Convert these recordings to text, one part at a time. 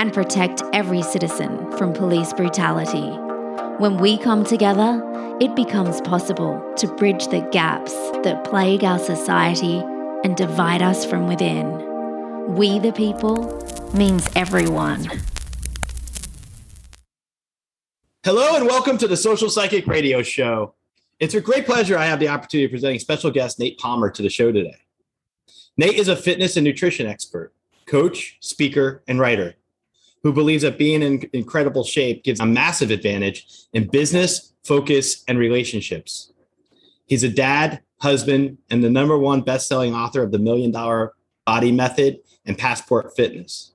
and protect every citizen from police brutality. When we come together, it becomes possible to bridge the gaps that plague our society and divide us from within. We the people means everyone. Hello and welcome to the Social Psychic Radio Show. It's a great pleasure I have the opportunity of presenting special guest Nate Palmer to the show today. Nate is a fitness and nutrition expert, coach, speaker, and writer who believes that being in incredible shape gives a massive advantage in business, focus, and relationships. He's a dad, husband, and the number one best-selling author of the Million Dollar Body Method and Passport Fitness.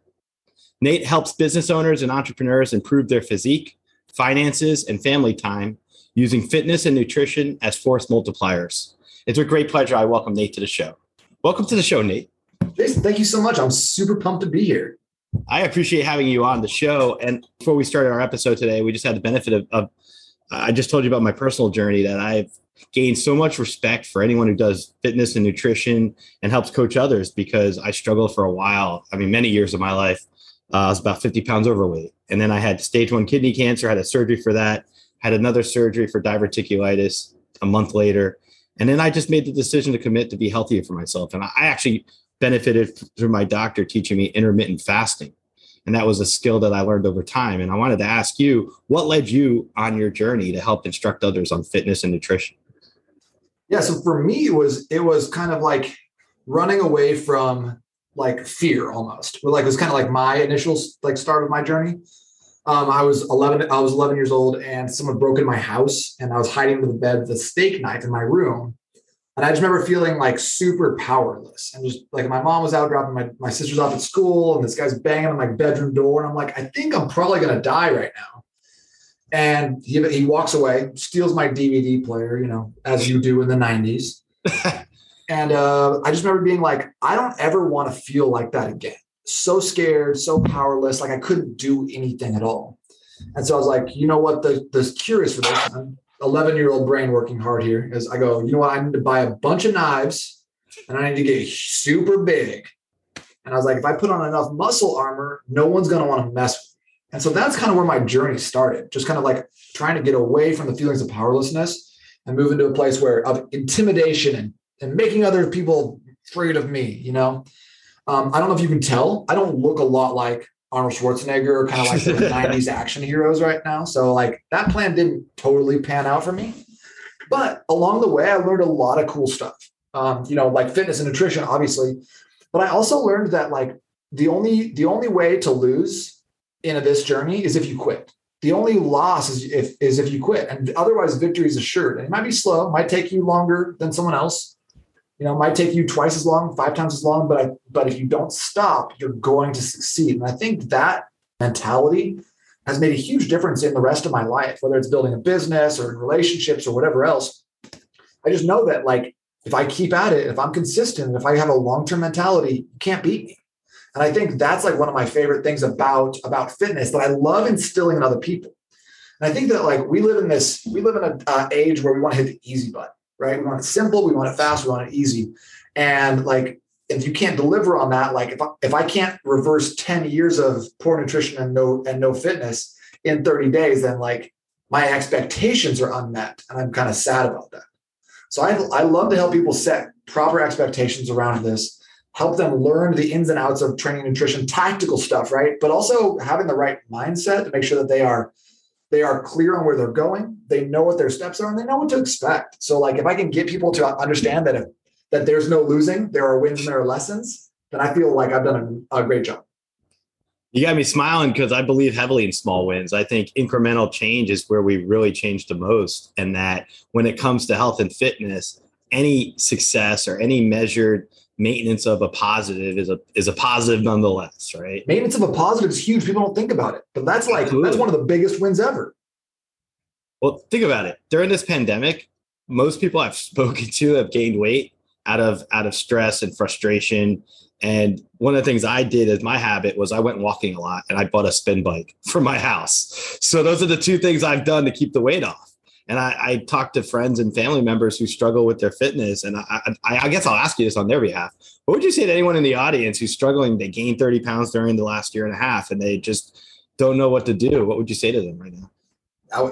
Nate helps business owners and entrepreneurs improve their physique, finances, and family time using fitness and nutrition as force multipliers. It's a great pleasure. I welcome Nate to the show. Welcome to the show, Nate. Jason, thank you so much. I'm super pumped to be here. I appreciate having you on the show. And before we started our episode today, we just had the benefit of, of I just told you about my personal journey that I've gained so much respect for anyone who does fitness and nutrition and helps coach others because I struggled for a while. I mean, many years of my life. Uh, I was about 50 pounds overweight. And then I had stage one kidney cancer, had a surgery for that, had another surgery for diverticulitis a month later. And then I just made the decision to commit to be healthier for myself. And I actually benefited through my doctor teaching me intermittent fasting. And that was a skill that I learned over time. And I wanted to ask you, what led you on your journey to help instruct others on fitness and nutrition? Yeah, so for me, it was it was kind of like running away from like fear almost. But like it was kind of like my initial like start of my journey. Um, I was 11. I was 11 years old, and someone broke in my house, and I was hiding under the bed with a steak knife in my room. And I just remember feeling like super powerless, and just like my mom was out dropping my my sister's off at school, and this guy's banging on my bedroom door, and I'm like, I think I'm probably gonna die right now. And he, he walks away, steals my DVD player, you know, as you do in the 90s. and uh, I just remember being like, I don't ever want to feel like that again. So scared, so powerless, like I couldn't do anything at all. And so I was like, you know what? The the curious for this 11 year old brain working hard here is I go, you know what? I need to buy a bunch of knives and I need to get super big. And I was like, if I put on enough muscle armor, no one's going to want to mess with me. And so that's kind of where my journey started, just kind of like trying to get away from the feelings of powerlessness and move into a place where of intimidation and, and making other people afraid of me, you know? Um, I don't know if you can tell, I don't look a lot like Arnold Schwarzenegger, kind of like the 90s action heroes right now. So like that plan didn't totally pan out for me. But along the way, I learned a lot of cool stuff. Um, you know, like fitness and nutrition, obviously. But I also learned that like the only the only way to lose in this journey is if you quit. The only loss is if is if you quit, and otherwise victory is assured. And it might be slow, might take you longer than someone else, you know, might take you twice as long, five times as long, but I, but if you don't stop, you're going to succeed. And I think that mentality has made a huge difference in the rest of my life, whether it's building a business or in relationships or whatever else. I just know that like if I keep at it, if I'm consistent, if I have a long-term mentality, you can't beat me. And I think that's like one of my favorite things about about fitness that I love instilling in other people. And I think that like we live in this, we live in an uh, age where we want to hit the easy button, right? We want it simple, we want it fast, we want it easy. And like if you can't deliver on that, like if I, if I can't reverse 10 years of poor nutrition and no and no fitness in 30 days, then like my expectations are unmet. And I'm kind of sad about that. So I, I love to help people set proper expectations around this, help them learn the ins and outs of training nutrition, tactical stuff, right? But also having the right mindset to make sure that they are they are clear on where they're going, they know what their steps are, and they know what to expect. So like if I can get people to understand that if that there's no losing, there are wins and there are lessons, then I feel like I've done a, a great job. You got me smiling because I believe heavily in small wins. I think incremental change is where we really change the most. And that when it comes to health and fitness, any success or any measured maintenance of a positive is a is a positive nonetheless, right? Maintenance of a positive is huge. People don't think about it, but that's like Absolutely. that's one of the biggest wins ever. Well, think about it. During this pandemic, most people I've spoken to have gained weight out of out of stress and frustration and one of the things I did as my habit was I went walking a lot and I bought a spin bike for my house. So those are the two things I've done to keep the weight off. And I, I talk to friends and family members who struggle with their fitness. And I, I, I, guess I'll ask you this on their behalf. What would you say to anyone in the audience who's struggling? They gained 30 pounds during the last year and a half and they just don't know what to do. What would you say to them right now?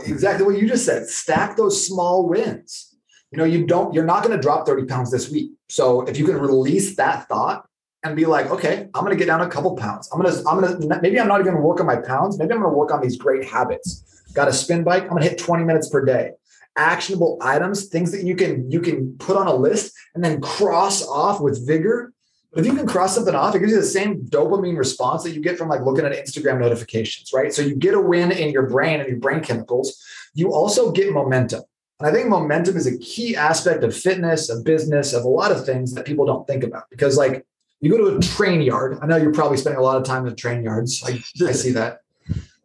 Exactly what you just said. Stack those small wins. You know, you don't, you're not going to drop 30 pounds this week. So if you can release that thought and be like, okay, I'm going to get down a couple pounds. I'm going to, I'm going to, maybe I'm not even going to work on my pounds. Maybe I'm going to work on these great habits. Got a spin bike. I'm to hit 20 minutes per day. Actionable items, things that you can, you can put on a list and then cross off with vigor. But if you can cross something off, it gives you the same dopamine response that you get from like looking at Instagram notifications, right? So you get a win in your brain and your brain chemicals. You also get momentum. And I think momentum is a key aspect of fitness, of business, of a lot of things that people don't think about because like you go to a train yard. I know you're probably spending a lot of time in train yards. I, I see that.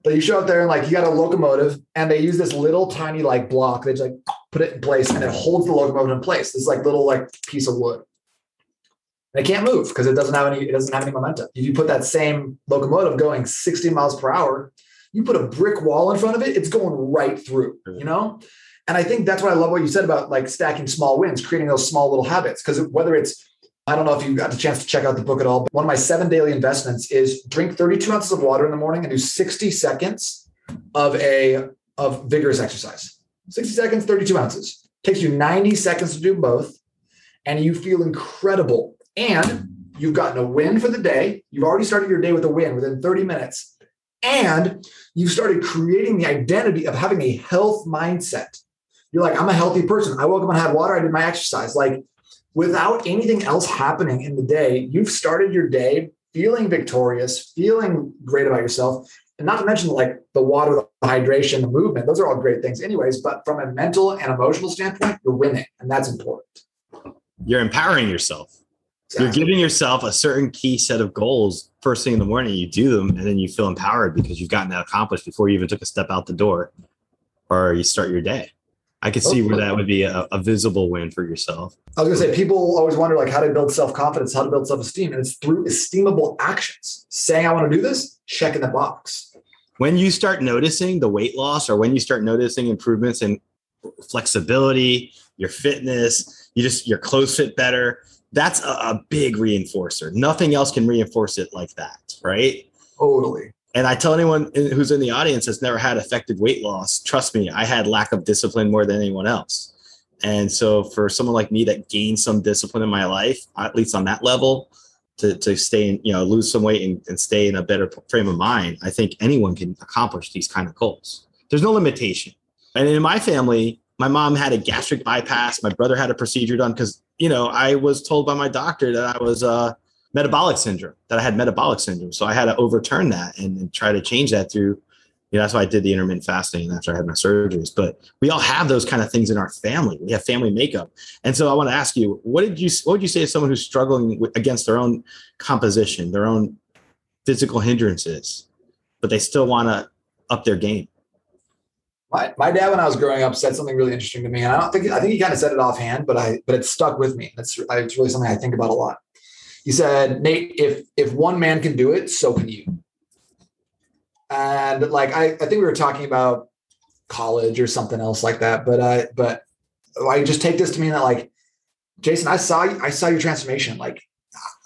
But you show up there and like you got a locomotive and they use this little tiny like block. They just like put it in place and it holds the locomotive in place. This like little like piece of wood. And it can't move because it doesn't have any, it doesn't have any momentum. If you put that same locomotive going 60 miles per hour, you put a brick wall in front of it, it's going right through, you know? And I think that's what I love what you said about like stacking small wins, creating those small little habits. Because whether it's I don't know if you got the chance to check out the book at all, but one of my seven daily investments is drink 32 ounces of water in the morning and do 60 seconds of a of vigorous exercise. 60 seconds, 32 ounces. Takes you 90 seconds to do both, and you feel incredible. And you've gotten a win for the day. You've already started your day with a win within 30 minutes. And you've started creating the identity of having a health mindset. You're like, I'm a healthy person. I woke up and had water. I did my exercise. Like without anything else happening in the day, you've started your day feeling victorious, feeling great about yourself. And not to mention like the water, the hydration, the movement, those are all great things, anyways. But from a mental and emotional standpoint, you're winning, and that's important. You're empowering yourself. Exactly. You're giving yourself a certain key set of goals first thing in the morning. You do them, and then you feel empowered because you've gotten that accomplished before you even took a step out the door or you start your day. I could oh, see where that would be a, a, visible win for yourself. I was going to say, people always wonder like how to build self confidence, how to build self esteem, and it's through esteemable actions. Saying I want to do this, check in the box. When you start noticing the weight loss, or when you start noticing improvements in flexibility, your fitness, you just your clothes fit better. That's a, a big reinforcer. Nothing else can reinforce it like that, right? Totally. And I tell anyone who's in the audience that's never had effective weight loss, trust me, I had lack of discipline more than anyone else. And so for someone like me that gained some discipline in my life, at least on that level, to, to stay in, you know, lose some weight and, and stay in a better frame of mind, I think anyone can accomplish these kind of goals. There's no limitation. And in my family, my mom had a gastric bypass. My brother had a procedure done because, you know, I was told by my doctor that I was, uh, metabolic syndrome that I had metabolic syndrome. So I had to overturn that and, and, try to change that through, you know, that's why I did the intermittent fasting after I had my surgeries. But we all have those kind of things in our family. We have family makeup. And so I want to ask you, what did you, what would you say to someone who's struggling with, against their own composition, their own physical hindrances, but they still want to up their game? My, my dad, when I was growing up, said something really interesting to me, and I don't think I think he kind of said it offhand, but I but it stuck with me. That's it's really something I think about a lot he said, Nate, if if one man can do it, so can you. And like I, I think we were talking about college or something else like that. But uh, but I just take this to mean that like, Jason, I saw I saw your transformation. Like,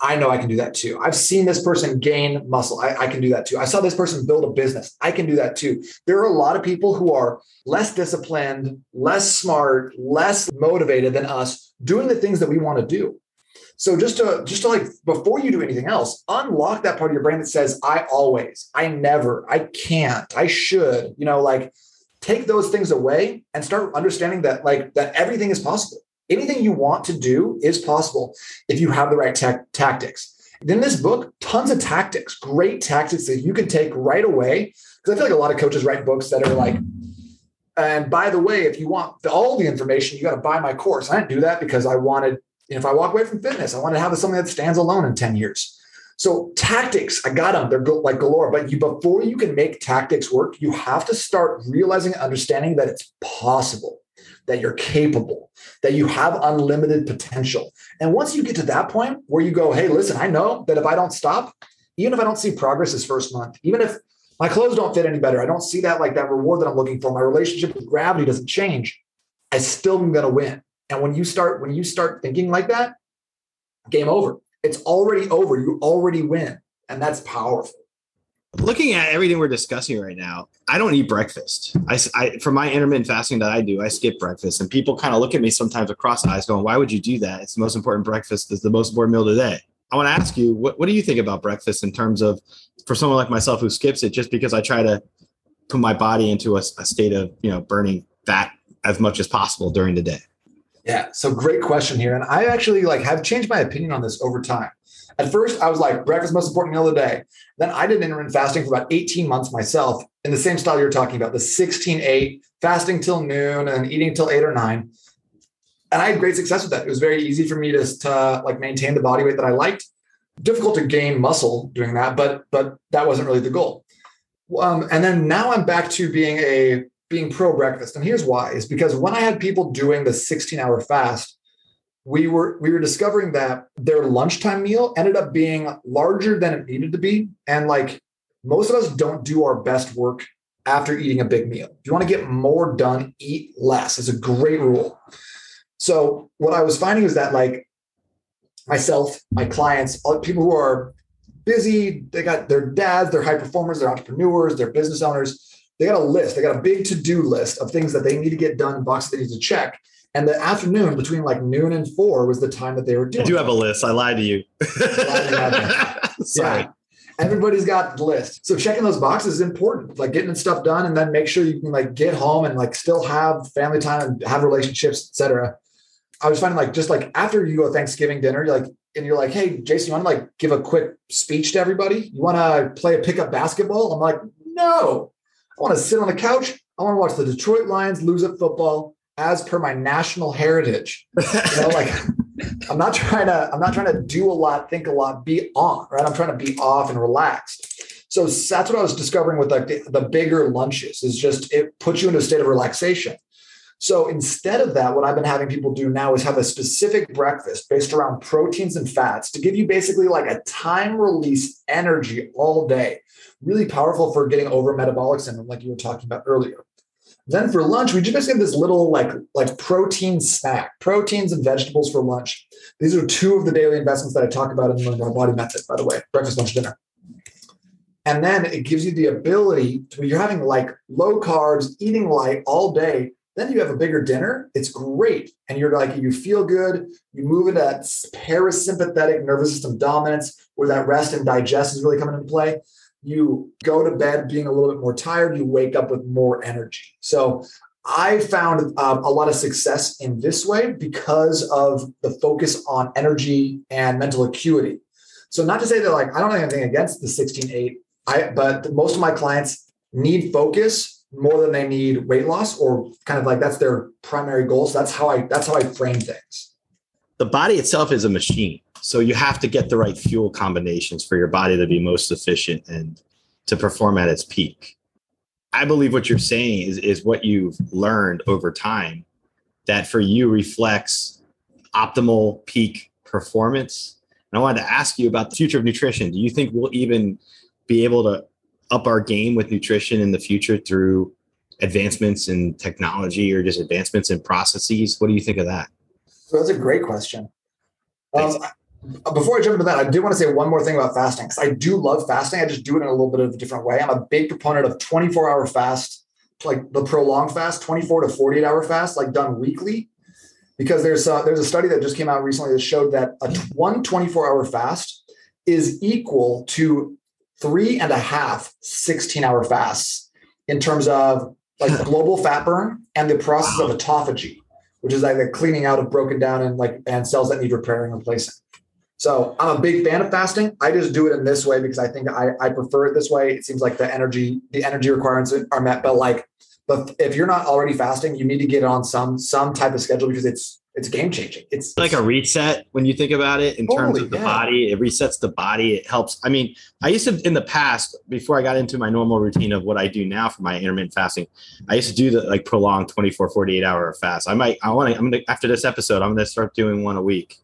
I know I can do that too. I've seen this person gain muscle. I, I, can do that too. I saw this person build a business. I can do that too. There are a lot of people who are less disciplined, less smart, less motivated than us doing the things that we want to do. So just to just to like before you do anything else, unlock that part of your brain that says, I always, I never, I can't, I should, you know, like take those things away and start understanding that like that everything is possible anything you want to do is possible if you have the right ta- tactics. In this book, tons of tactics, great tactics that you can take right away. Because I feel like a lot of coaches write books that are like, and by the way, if you want all the information, you got to buy my course. I didn't do that because I wanted, if I walk away from fitness, I want to have something that stands alone in 10 years. So tactics, I got them. They're like galore. But you, before you can make tactics work, you have to start realizing, and understanding that it's possible that you're capable, that you have unlimited potential. And once you get to that point where you go, hey, listen, I know that if I don't stop, even if I don't see progress this first month, even if my clothes don't fit any better, I don't see that like that reward that I'm looking for, my relationship with gravity doesn't change, I still am going to win. And when you start when you start thinking like that, game over. It's already over. You already win. And that's powerful looking at everything we're discussing right now, I don't eat breakfast. I, I for my intermittent fasting that I do, I skip breakfast, and people kind of look at me sometimes with cross eyes, going, "Why would you do that? It's the most important breakfast. It's the most important meal today." I want to ask you, what, what do you think about breakfast in terms of for someone like myself who skips it just because I try to put my body into a, a state of you know burning fat as much as possible during the day? Yeah, so great question here, and I actually like have changed my opinion on this over time. At first, I was like, breakfast most important meal of the day. Then I did intermittent fasting for about 18 months myself in the same style you're talking about, the 16-8, fasting till noon and eating till eight or nine. And I had great success with that. It was very easy for me to, to like maintain the body weight that I liked. Difficult to gain muscle doing that, but but that wasn't really the goal. Um, and then now I'm back to being a being pro breakfast. And here's why: is because when I had people doing the 16 hour fast, we were we were discovering that their lunchtime meal ended up being larger than it needed to be. And like most of us don't do our best work after eating a big meal. If you want to get more done eat less. It's a great rule. So what i was finding is that like myself my clients people who are busy they got their dads they're high performers they're entrepreneurs they're business owners they got a list they got a big to-do list of things that they need to get done boxes they need to check and the afternoon between like noon and four was the time that they were doing. I do have a list. I lied to you. Sorry. Yeah. Everybody's got the list. So checking those boxes is important, like getting stuff done and then make sure you can like get home and like still have family time and have relationships, etc. I was finding like just like after you go Thanksgiving dinner, you're like, and you're like, hey, Jason, you want to like give a quick speech to everybody? You want to play a pickup basketball? I'm like, no. I want to sit on the couch. I want to watch the Detroit Lions lose at football as per my national heritage. You know, like I'm not trying to, I'm not trying to do a lot, think a lot, be on, right? I'm trying to be off and relaxed. So that's what I was discovering with like the, the bigger lunches is just it puts you into a state of relaxation. So instead of that, what I've been having people do now is have a specific breakfast based around proteins and fats to give you basically like a time release energy all day. Really powerful for getting over metabolic syndrome, like you were talking about earlier. Then for lunch, we just basically have this little like like protein snack, proteins and vegetables for lunch. These are two of the daily investments that I talk about in the Million Body Method, by the way, breakfast, lunch, dinner. And then it gives you the ability to, you're having like low carbs, eating light all day, then you have a bigger dinner. It's great. And you're like, you feel good. You move into that parasympathetic nervous system dominance where that rest and digest is really coming into play you go to bed being a little bit more tired, you wake up with more energy. So I found um, a lot of success in this way because of the focus on energy and mental acuity. So not to say that like I don't have anything against the 16-8, I but most of my clients need focus more than they need weight loss or kind of like that's their primary goal. So that's how I that's how I frame things. The body itself is a machine. So you have to get the right fuel combinations for your body to be most efficient and to perform at its peak. I believe what you're saying is, is what you've learned over time that for you reflects optimal peak performance. And I wanted to ask you about the future of nutrition. Do you think we'll even be able to up our game with nutrition in the future through advancements in technology or just advancements in processes? What do you think of that? So that's a great question. Um, before I jump into that, I do want to say one more thing about fasting because I do love fasting. I just do it in a little bit of a different way. I'm a big proponent of 24 hour fast, like the prolonged fast, 24 to 48 hour fast, like done weekly. Because there's a, there's a study that just came out recently that showed that a one 24 hour fast is equal to three and a half 16 hour fasts in terms of like global fat burn and the process of autophagy, which is like the cleaning out of broken down and like and cells that need repairing and replacing. So I'm a big fan of fasting. I just do it in this way because I think I, I prefer it this way. It seems like the energy, the energy requirements are met. But like, but if you're not already fasting, you need to get on some some type of schedule because it's it's game changing. It's like a reset when you think about it in terms of the yeah. body. It resets the body. It helps. I mean, I used to in the past before I got into my normal routine of what I do now for my intermittent fasting. I used to do the like prolonged 24, 48 hour fast. I might I want to I'm gonna after this episode, I'm gonna start doing one a week.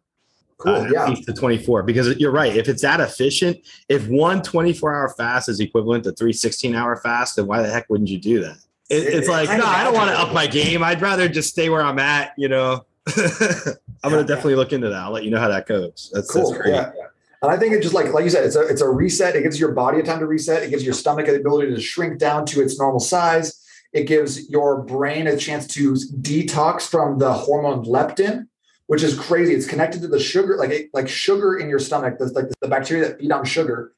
Cool. Uh, yeah. to 24 because you're right. If it's that efficient, if one 24 hour fast is equivalent to three 16 hour fast, then why the heck wouldn't you do that? It, it's like, no, I don't want to up my game. I'd rather just stay where I'm at, you know. I'm gonna definitely look into that. I'll let you know how that goes. That's cool. That's yeah. And I think it just like like you said, it's a it's a reset. It gives your body a time to reset. It gives your stomach the ability to shrink down to its normal size. It gives your brain a chance to detox from the hormone leptin, which is crazy. It's connected to the sugar, like like sugar in your stomach. That's like the bacteria that feed on sugar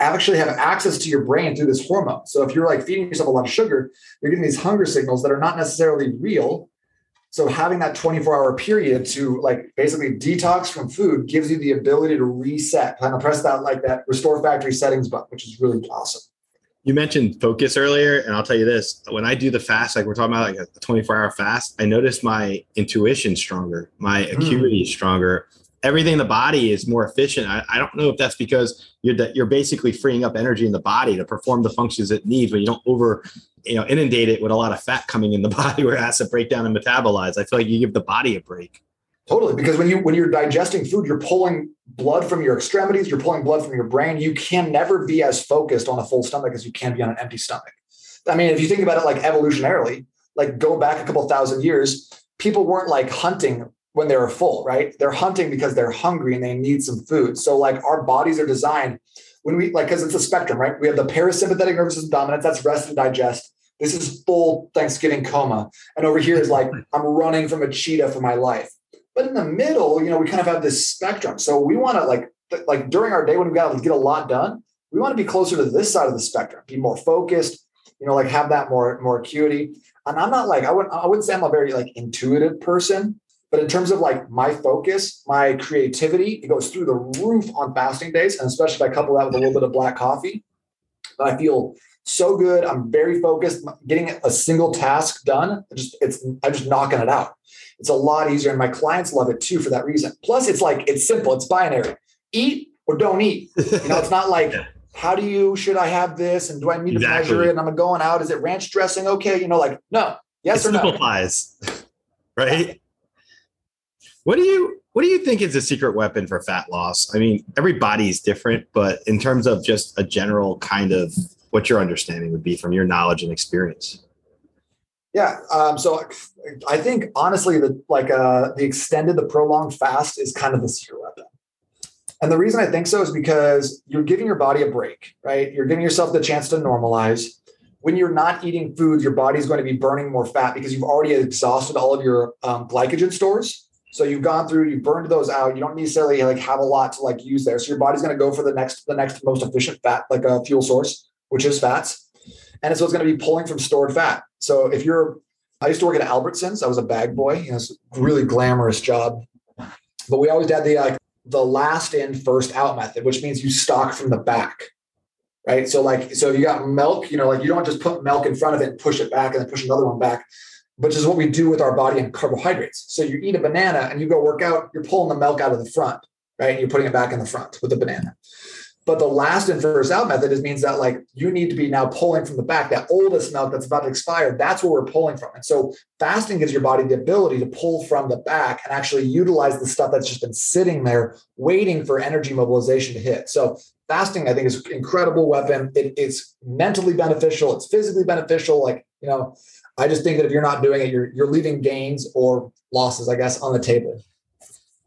actually have access to your brain through this hormone. So if you're like feeding yourself a lot of sugar, you're getting these hunger signals that are not necessarily real. So having that 24 hour period to like basically detox from food gives you the ability to reset. Kind of press that like that restore factory settings button, which is really awesome. You mentioned focus earlier, and I'll tell you this: when I do the fast, like we're talking about, like a 24 hour fast, I notice my intuition stronger, my hmm. acuity mm. stronger. Everything in the body is more efficient. I, I don't know if that's because you're you're basically freeing up energy in the body to perform the functions it needs, but you don't over, you know, inundate it with a lot of fat coming in the body where it has to break down and metabolize. I feel like you give the body a break. Totally, because when you when you're digesting food, you're pulling blood from your extremities, you're pulling blood from your brain. You can never be as focused on a full stomach as you can be on an empty stomach. I mean, if you think about it like evolutionarily, like go back a couple thousand years, people weren't like hunting when they were full, right? They're hunting because they're hungry and they need some food. So like our bodies are designed when we like because it's a spectrum, right? We have the parasympathetic nervous system dominance, that's rest and digest. This is full Thanksgiving coma. And over here is like, I'm running from a cheetah for my life. But in the middle, you know, we kind of have this spectrum. So we want to like like during our day when we got to get a lot done, we want to be closer to this side of the spectrum, be more focused, you know, like have that more more acuity. And I'm not like I wouldn't I wouldn't say I'm a very like intuitive person, but in terms of like my focus, my creativity, it goes through the roof on fasting days, and especially if I couple that with a little bit of black coffee, I feel so good. I'm very focused. Getting a single task done, just it's I'm just knocking it out. It's a lot easier, and my clients love it too for that reason. Plus, it's like it's simple. It's binary: eat or don't eat. You know, it's not like how do you should I have this and do I need exactly. to measure it? And I'm going out. Is it ranch dressing? Okay, you know, like no, yes it or simplifies, no. Simplifies. Right? What do you what do you think is a secret weapon for fat loss? I mean, every body is different, but in terms of just a general kind of what your understanding would be from your knowledge and experience. Yeah. Um, so I think honestly that like uh, the extended, the prolonged fast is kind of the secret weapon. And the reason I think so is because you're giving your body a break, right? You're giving yourself the chance to normalize. When you're not eating food, your body's going to be burning more fat because you've already exhausted all of your um, glycogen stores. So you've gone through, you've burned those out. You don't necessarily like have a lot to like use there. So your body's going to go for the next, the next most efficient fat, like a fuel source, which is fats. And so it's going to be pulling from stored fat. So if you're, I used to work at Albertsons. I was a bag boy. You know, it's a really glamorous job. But we always had the like the last in first out method, which means you stock from the back. Right. So like, so if you got milk, you know, like you don't just put milk in front of it and push it back and then push another one back, which is what we do with our body and carbohydrates. So you eat a banana and you go work out, you're pulling the milk out of the front, right? And you're putting it back in the front with the banana. But the last in first out method is means that like you need to be now pulling from the back, that oldest milk that's about to expire. That's where we're pulling from. And so fasting gives your body the ability to pull from the back and actually utilize the stuff that's just been sitting there waiting for energy mobilization to hit. So fasting, I think, is incredible weapon. It, it's mentally beneficial, it's physically beneficial. Like You know, I just think that if you're not doing it, you're you're leaving gains or losses, I guess, on the table.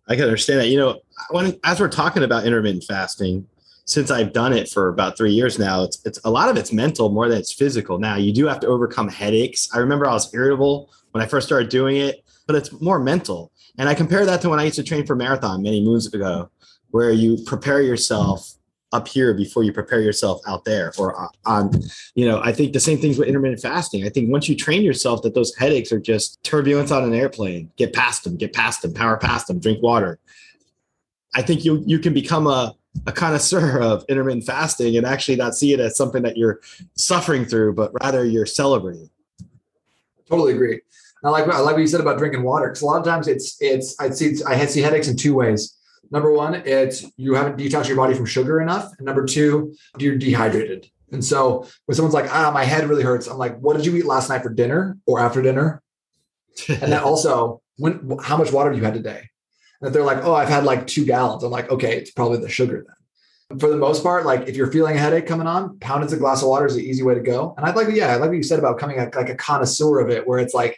I can understand that. You know, when as we're talking about intermittent fasting, since I've done it for about three years now, it's it's a lot of it's mental more than it's physical. Now you do have to overcome headaches. I remember I was irritable when I first started doing it, but it's more mental. And I compare that to when I used to train for marathon many moons ago, where you prepare yourself up here before you prepare yourself out there or on you know i think the same things with intermittent fasting. I think once you train yourself that those headaches are just turbulence on an airplane get past them get past them power past them drink water. I think you you can become a a connoisseur of intermittent fasting and actually not see it as something that you're suffering through but rather you're celebrating. Totally agree. I like I like what you said about drinking water because a lot of times it's it's I see I see headaches in two ways. Number one, it's you haven't detoxed your body from sugar enough. And number two, you're dehydrated. And so when someone's like, ah, my head really hurts, I'm like, what did you eat last night for dinner or after dinner? and then also, when how much water have you had today? And if they're like, oh, I've had like two gallons, I'm like, okay, it's probably the sugar then. For the most part, like if you're feeling a headache coming on, pounding a glass of water is the easy way to go. And I'd like, yeah, I like what you said about coming like a connoisseur of it, where it's like,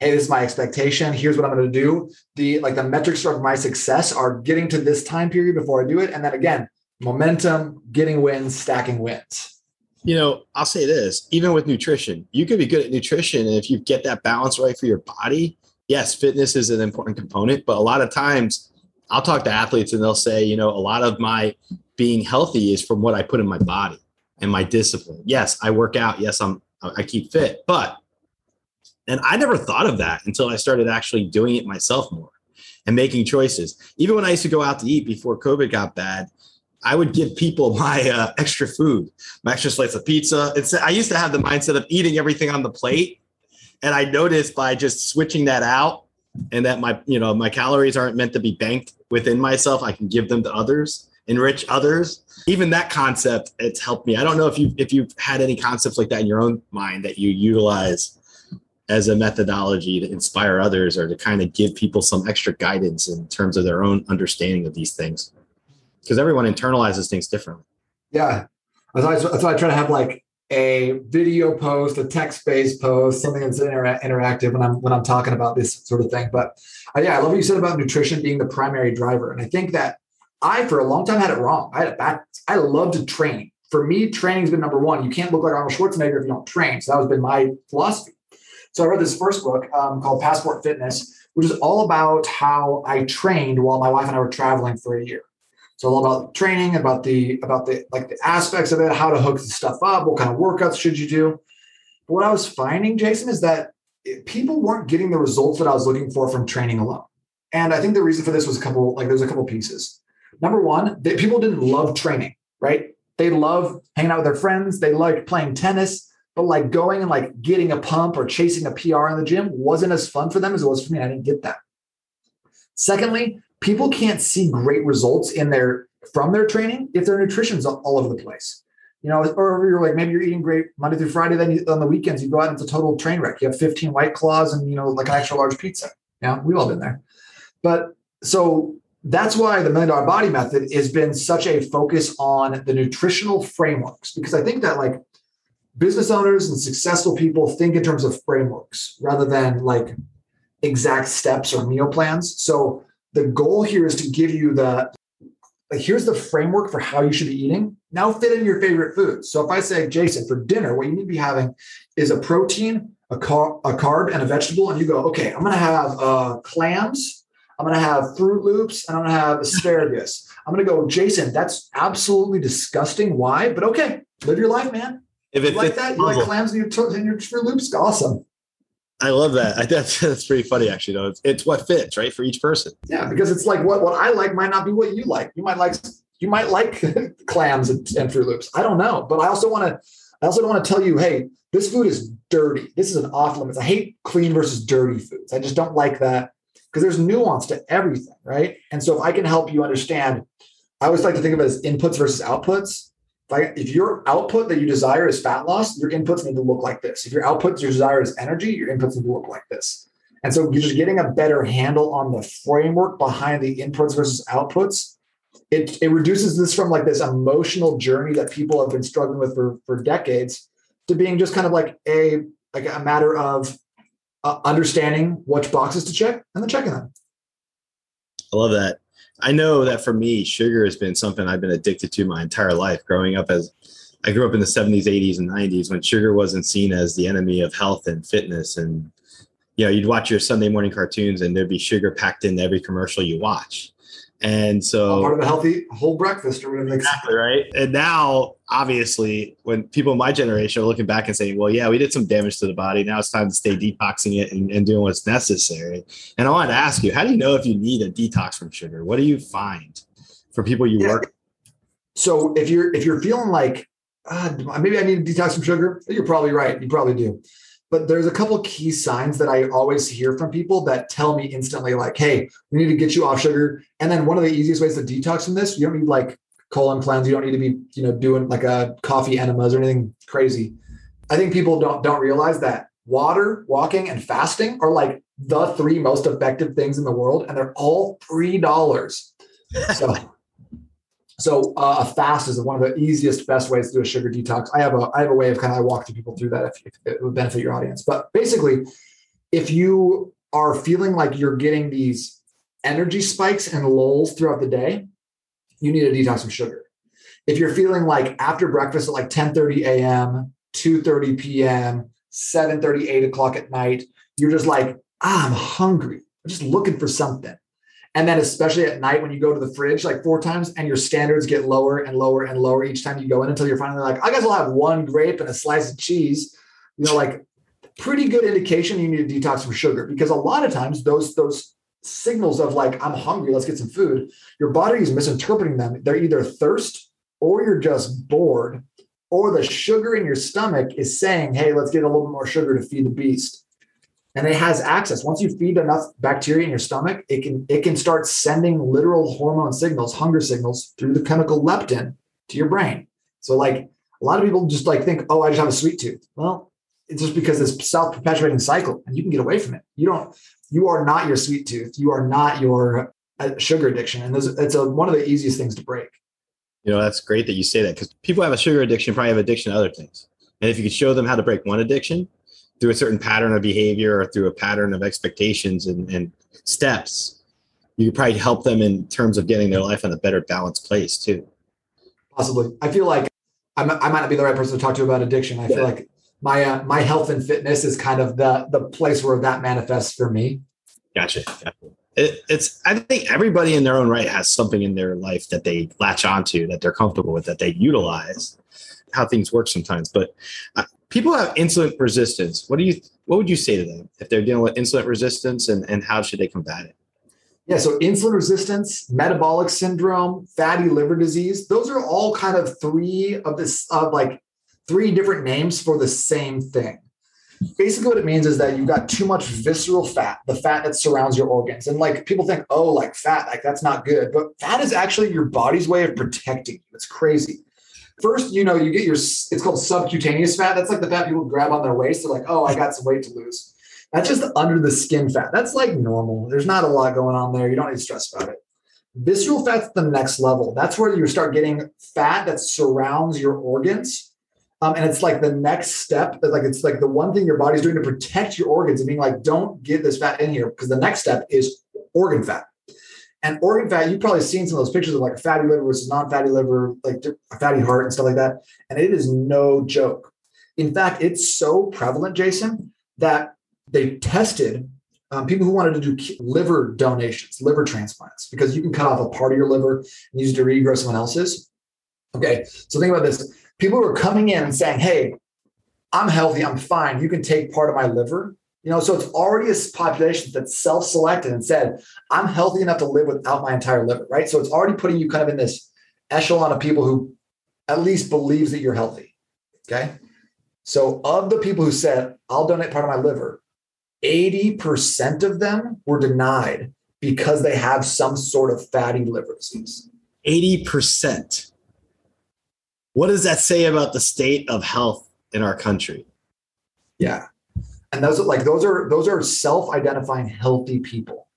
hey this is my expectation here's what i'm going to do. The like the metrics of my success are getting to this time period before i do it. And then again momentum getting wins stacking wins. You know i'll say this even with nutrition you could be good at nutrition and if you get that balance right for your body yes fitness is an important component but a lot of times i'll talk to athletes and they'll say you know a lot of my being healthy is from what i put in my body and my discipline. Yes i work out. Yes i'm i keep fit but and I never thought of that until I started actually doing it myself more and making choices. Even when I used to go out to eat before COVID got bad, I would give people my uh, extra food, my extra slice of pizza. It's, I used to have the mindset of eating everything on the plate. And I noticed by just switching that out and that my, you know, my calories aren't meant to be banked within myself, I can give them to others, enrich others. Even that concept, it's helped me. I don't know if you if you've had any concepts like that in your own mind that you utilize as a methodology to inspire others or to kind of give people some extra guidance in terms of their own understanding of these things. Because everyone internalizes things differently. Yeah. That's why, that's why i try to have like a video post a text-based post something that's inter- interactive when i'm when i'm talking about this sort of thing. But uh, yeah i love what you said about nutrition being the primary driver. And i think that i for a long time had it wrong. I had a bad i love to train. For me training's been number one. You can't look like arnold schwarzenegger if you don't train. So that was been my philosophy so I read this first book um, called Passport Fitness, which is all about how I trained while my wife and I were traveling for a year. So all about training, about the about the like the aspects of it, how to hook the stuff up, what kind of workouts should you do. But what I was finding, Jason, is that people weren't getting the results that I was looking for from training alone. And I think the reason for this was a couple, like there's a couple pieces. Number one, that people didn't love training, right? They love hanging out with their friends. They liked playing tennis but like going and like getting a pump or chasing a PR in the gym wasn't as fun for them as it was for me. I didn't get that. Secondly, people can't see great results in their from their training if their nutrition's all over the place. You know, or you're like maybe you're eating great Monday through Friday, then you, on the weekends you go out and it's a total train wreck. You have 15 white claws and you know like an extra large pizza. Yeah, we've all been there. But so that's why the million dollar body method has been such a focus on the nutritional frameworks because I think that like business owners and successful people think in terms of frameworks rather than like exact steps or meal plans. So the goal here is to give you the like here's the framework for how you should be eating. Now fit in your favorite foods. So if I say, Jason, for dinner, what you need to be having is a protein, a, car- a carb, and a vegetable, and you go, okay, I'm gonna have uh, clams, I'm gonna have Fruit Loops, and I'm gonna have asparagus. I'm gonna go, Jason, that's absolutely disgusting. Why? But okay, live your life, man. If it like that, you like clams in your in your Fruit Loops, awesome. I love that. That's that's pretty funny, actually. Though it's, it's what fits, right, for each person. Yeah, because it's like what what I like might not be what you like. You might like you might like clams and, and Fruit Loops. I don't know, but I also want to I also want to tell you, hey, this food is dirty. This is an off limits. I hate clean versus dirty foods. I just don't like that because there's nuance to everything, right? And so if I can help you understand, I always like to think of it as inputs versus outputs if your output that you desire is fat loss, your inputs need to look like this. If your output your desire is energy, your inputs need to look like this. And so you're just getting a better handle on the framework behind the inputs versus outputs. It, it reduces this from like this emotional journey that people have been struggling with for, for decades to being just kind of like a, like a matter of uh, understanding which boxes to check and then checking them. I love that. I know that for me, sugar has been something I've been addicted to my entire life. Growing up as I grew up in the 70s, 80s, and 90s when sugar wasn't seen as the enemy of health and fitness. And you know, you'd watch your Sunday morning cartoons and there'd be sugar packed in every commercial you watch. And so part of a healthy whole breakfast or whatever. Exactly right. And now, obviously, when people in my generation are looking back and saying, "Well, yeah, we did some damage to the body. Now it's time to stay detoxing it and, and doing what's necessary." And I wanted to ask you, how do you know if you need a detox from sugar? What do you find for people you yeah. work? So if you're if you're feeling like uh, maybe I need to detox from sugar, you're probably right. You probably do but there's a couple key signs that I always hear from people that tell me instantly, like, hey, we need to get you off sugar. And then one of the easiest ways to detox from this, you don't need like colon cleanse. You don't need to be, you know, doing like a coffee enemas or anything crazy. I think people don't don't realize that water, walking, and fasting are like the three most effective things in the world, and they're all three dollars. So so uh, a fast is one of the easiest, best ways to do a sugar detox. I have a I have a way of kind of I walk people through that if, if it would benefit your audience. But basically, if you are feeling like you're getting these energy spikes and lulls throughout the day, you need a detox from sugar. If you're feeling like after breakfast at like 10:30 a.m., 2:30 p.m., 7:30, 8 o'clock at night, you're just like, ah, I'm hungry. I'm just looking for something. And then especially at night when you go to the fridge like four times and your standards get lower and lower and lower each time you go in until you're finally like, I guess I'll have one grape and a slice of cheese. You know, like pretty good indication you need a detox from sugar because a lot of times those those signals of like I'm hungry, let's get some food, your body is misinterpreting them. They're either thirst or you're just bored, or the sugar in your stomach is saying, hey, let's get a little more sugar to feed the beast and it has access. Once you feed enough bacteria in your stomach it can it can start sending literal hormone signals hunger signals through the chemical leptin to your brain. So like a lot of people just like think oh i just have a sweet tooth. Well it's just because this self-perpetuating cycle and you can get away from it. You don't you are not your sweet tooth. You are not your uh, sugar addiction. And those, it's a, one of the easiest things to break. You know that's great that you say that because people have a sugar addiction probably have addiction to other things. And if you could show them how to break one addiction through a certain pattern of behavior or through a pattern of expectations and, and steps, you could probably help them in terms of getting their life in a better balanced place too. Possibly. I feel like I'm, i might not be the right person to talk to about addiction. I yeah. feel like my uh, my health and fitness is kind of the the place where that manifests for me. Gotcha. gotcha. It, it's I think everybody in their own right has something in their life that they latch onto that they're comfortable with that they utilize. How things work sometimes, but uh, people have insulin resistance. What do you what would you say to them if they're dealing with insulin resistance and, and how should they combat it? Yeah, so insulin resistance, metabolic syndrome, fatty liver disease, those are all kind of three of this of like three different names for the same thing. Basically, what it means is that you've got too much visceral fat, the fat that surrounds your organs. And like people think, oh, like fat, like that's not good. But fat is actually your body's way of protecting you. It's crazy. First, you know, you get your, it's called subcutaneous fat. That's like the fat people grab on their waist. They're like, oh, I got some weight to lose. That's just under the skin fat. That's like normal. There's not a lot going on there. You don't need to stress about it. Visceral fat's the next level. That's where you start getting fat that surrounds your organs. Um, and it's like the next step. Like it's like the one thing your body's doing to protect your organs and being like, don't get this fat in here because the next step is organ fat. And organ fat, you've probably seen some of those pictures of like a fatty liver versus non-fatty liver, like a fatty heart and stuff like that. And it is no joke. In fact, it's so prevalent, Jason, that they tested um, people who wanted to do liver donations, liver transplants, because you can cut off a part of your liver and use it to regrow someone else's. Okay, so think about this. People who are coming in and saying, hey, I'm healthy, I'm fine. You can take part of my liver you know, so it's already a population that's self-selected and said, I'm healthy enough to live without my entire liver, right? So it's already putting you kind of in this echelon of people who at least believes that you're healthy. Okay. So of the people who said, I'll donate part of my liver, 80% of them were denied because they have some sort of fatty liver disease. 80%. What does that say about the state of health in our country? Yeah and those are like those are those are self-identifying healthy people.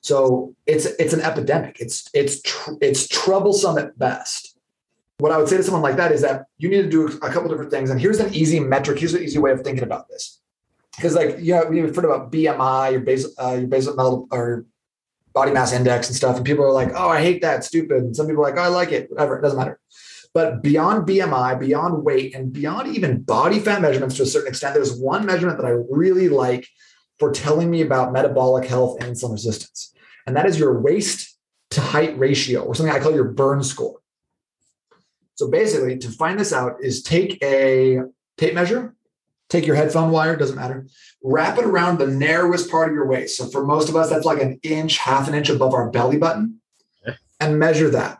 So it's it's an epidemic. It's it's tr- it's troublesome at best. What i would say to someone like that is that you need to do a couple different things. And here's an easy metric. Here's an easy way of thinking about this. Because like you know we've heard about BMI, your base uh, your basal metal or body mass index and stuff, and people are like, "Oh, I hate that, stupid." And some people are like, "Oh, I like it." Whatever, it doesn't matter. But beyond BMI, beyond weight, and beyond even body fat measurements to a certain extent, there's one measurement that I really like for telling me about metabolic health and insulin resistance, and that is your waist to height ratio, or something I call your burn score. So basically, to find this out is take a tape measure, take your headphone wire, doesn't matter, wrap it around the narrowest part of your waist. So for most of us, that's like an inch, half an inch above our belly button, and measure that.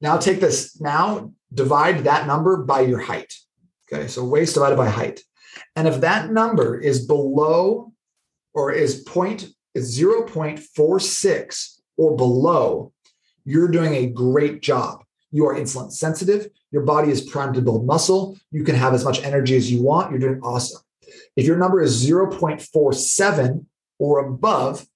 Now take this, now divide that number by your height. Okay, so waist divided by height. And if that number is below or is point is 0.46 or below, you're doing a great job. You are insulin sensitive. Your body is primed to build muscle. You can have as much energy as you want. You're doing awesome. If your number is 0.47 or above,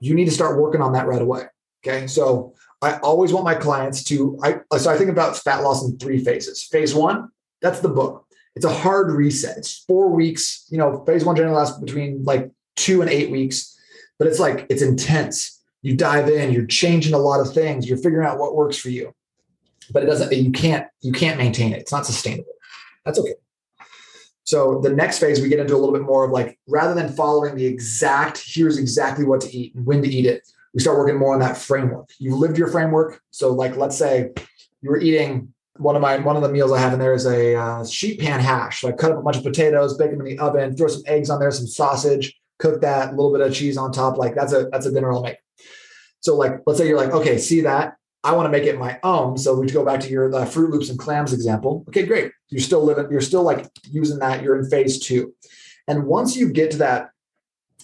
you need to start working on that right away. Okay. So I always want my clients to, I, so I think about fat loss in three phases. Phase one, that's the book. It's a hard reset. It's four weeks. You know, phase one generally lasts between like two and eight weeks, but it's like, it's intense. You dive in, you're changing a lot of things, you're figuring out what works for you but it doesn't you can't you can't maintain it it's not sustainable that's okay so the next phase we get into a little bit more of like rather than following the exact here's exactly what to eat and when to eat it we start working more on that framework you lived your framework so like let's say you were eating one of my one of the meals I have in there is a uh, sheet pan hash. So I cut up a bunch of potatoes, bake them in the oven, throw some eggs on there, some sausage, cook that, a little bit of cheese on top. Like that's a that's a dinner I'll make. So like let's say you're like, okay, see that I want to make it my own. So we go back to your uh, Froot Loops and clams example. Okay, great. You're still living. You're still like using that. You're in phase two, and once you get to that,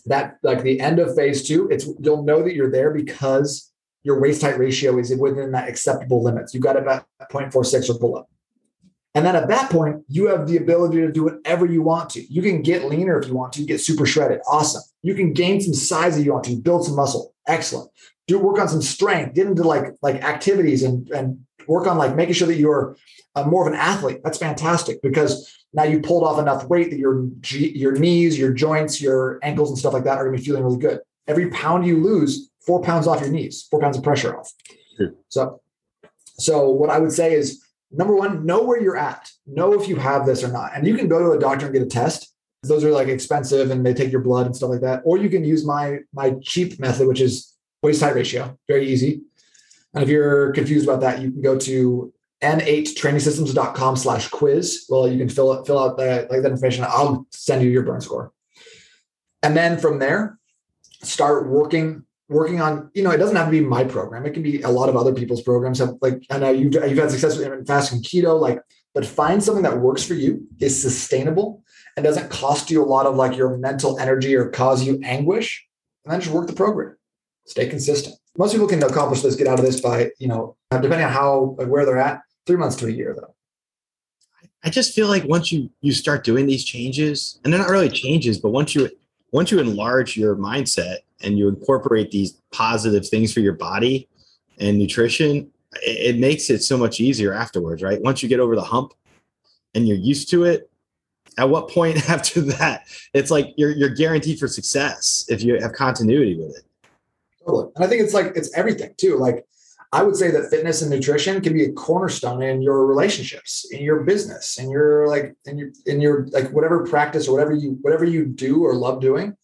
that like the end of phase two, it's you'll know that you're there because your waist height ratio is within that acceptable limits. You've got about 0.46 or below. And then at that point, you have the ability to do whatever you want to. You can get leaner if you want to, get super shredded. Awesome. You can gain some size if you want to, build some muscle. Excellent do work on some strength, get into like like activities and and work on like making sure that you're uh, more of an athlete. That's fantastic because now you pulled off enough weight that your your knees, your joints, your ankles, and stuff like that are going to be feeling really good. Every pound you lose, four pounds off your knees, four pounds of pressure off. So, so what I would say is number one, know where you're at. Know if you have this or not, and you can go to a doctor and get a test. Those are like expensive and they take your blood and stuff like that. Or you can use my my cheap method, which is waist height ratio. Very easy. And if you're confused about that, you can go to n8trainingsystems.com slash quiz. Well, you can fill it, fill out that like that information. I'll send you your burn score. And then from there, start working working on, you know, it doesn't have to be my program. It can be a lot of other people's programs. Have, like I know uh, you've, you've had success in fasting keto, like, but find something that works for you, is sustainable, and doesn't cost you a lot of like your mental energy or cause you anguish, and then just work the program stay consistent. Most people can accomplish this, get out of this by, you know, depending on how, like where they're at, three months to a year though. I just feel like once you you start doing these changes, and they're not really changes, but once you once you enlarge your mindset and you incorporate these positive things for your body and nutrition, it, it makes it so much easier afterwards, right? Once you get over the hump and you're used to it, at what point after that, it's like you're you're guaranteed for success if you have continuity with it. Totally. And I think it's like it's everything too. Like I would say that fitness and nutrition can be a cornerstone in your relationships, in your business, in your like in your in your like whatever practice or whatever you whatever you do or love doing.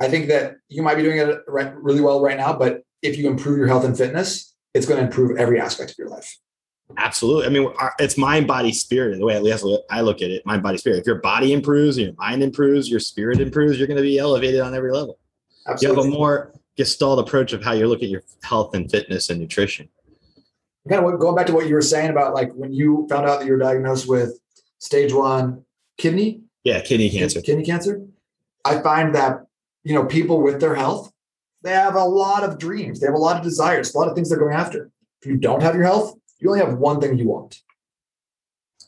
I think that you might be doing it right, really well right now, but if you improve your health and fitness, it's going to improve every aspect of your life. Absolutely. I mean, it's mind, body, spirit. The way at least I look at it, mind, body, spirit. If your body improves, your mind improves, your spirit improves, you're going to be elevated on every level. Absolutely. You have a more gestalt approach of how you look at your health and fitness and nutrition. Kind of going back to what you were saying about like when you found out that you were diagnosed with stage one kidney. Yeah, kidney cancer. Kidney cancer. I find that you know people with their health, they have a lot of dreams, they have a lot of desires, a lot of things they're going after. If you don't have your health, you only have one thing you want.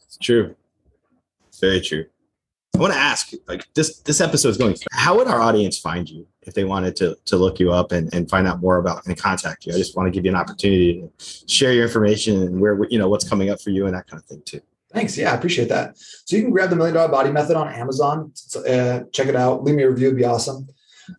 It's true. Very true. I want to ask, like this this episode is going. How would our audience find you if they wanted to to look you up and, and find out more about and contact you? I just want to give you an opportunity to share your information and where you know what's coming up for you and that kind of thing too. Thanks. Yeah, I appreciate that. So you can grab the Million Dollar Body Method on Amazon. Uh, check it out. Leave me a review. It'd be awesome.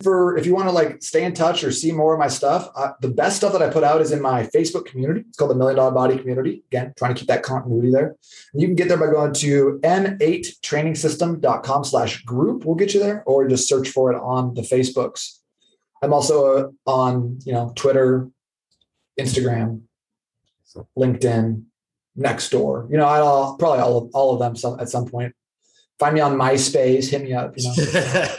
For if you want to like stay in touch or see more of my stuff, uh, the best stuff that I put out is in my Facebook community. It's called the Million Dollar Body Community. Again, trying to keep that continuity there. And you can get there by going to n8trainingsystem.com slash group. We'll get you there, or just search for it on the Facebooks. I'm also uh, on, you know, Twitter, Instagram, LinkedIn, Nextdoor. You know, I'll probably all of, all of them some, at some point. Find me on MySpace. Hit me up. You know.